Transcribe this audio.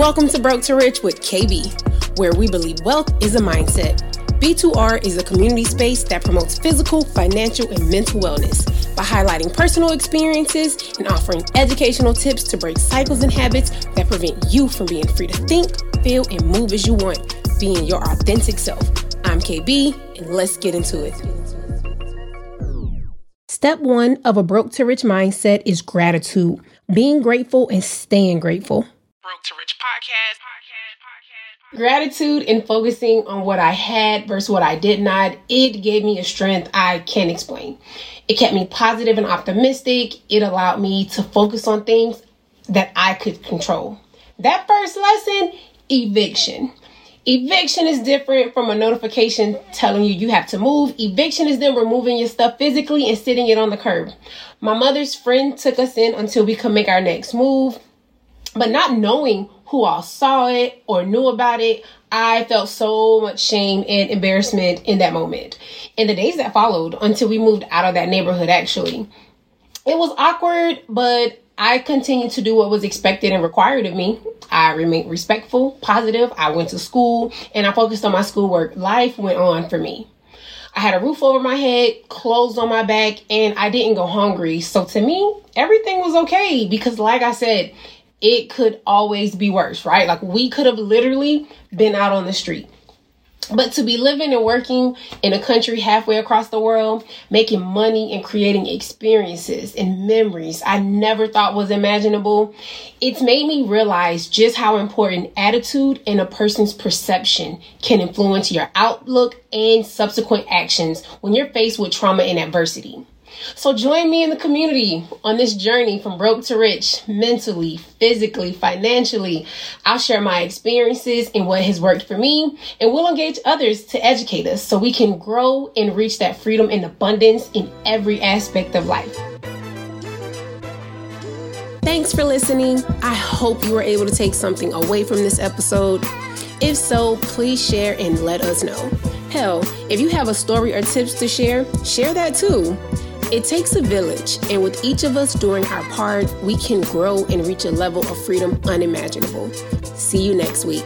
Welcome to Broke to Rich with KB, where we believe wealth is a mindset. B2R is a community space that promotes physical, financial, and mental wellness by highlighting personal experiences and offering educational tips to break cycles and habits that prevent you from being free to think, feel, and move as you want, being your authentic self. I'm KB, and let's get into it. Step one of a broke to rich mindset is gratitude, being grateful and staying grateful. Broke to Rich podcast. podcast, podcast. Gratitude and focusing on what I had versus what I did not, it gave me a strength I can't explain. It kept me positive and optimistic. It allowed me to focus on things that I could control. That first lesson, eviction. Eviction is different from a notification telling you you have to move. Eviction is them removing your stuff physically and sitting it on the curb. My mother's friend took us in until we could make our next move. But not knowing who all saw it or knew about it, I felt so much shame and embarrassment in that moment. In the days that followed, until we moved out of that neighborhood, actually, it was awkward, but I continued to do what was expected and required of me. I remained respectful, positive. I went to school and I focused on my schoolwork. Life went on for me. I had a roof over my head, clothes on my back, and I didn't go hungry. So to me, everything was okay because, like I said, it could always be worse, right? Like we could have literally been out on the street. But to be living and working in a country halfway across the world, making money and creating experiences and memories I never thought was imaginable, it's made me realize just how important attitude and a person's perception can influence your outlook and subsequent actions when you're faced with trauma and adversity. So join me in the community on this journey from broke to rich, mentally, physically, financially. I'll share my experiences and what has worked for me, and we'll engage others to educate us so we can grow and reach that freedom and abundance in every aspect of life. Thanks for listening. I hope you were able to take something away from this episode. If so, please share and let us know. Hell, if you have a story or tips to share, share that too. It takes a village, and with each of us doing our part, we can grow and reach a level of freedom unimaginable. See you next week.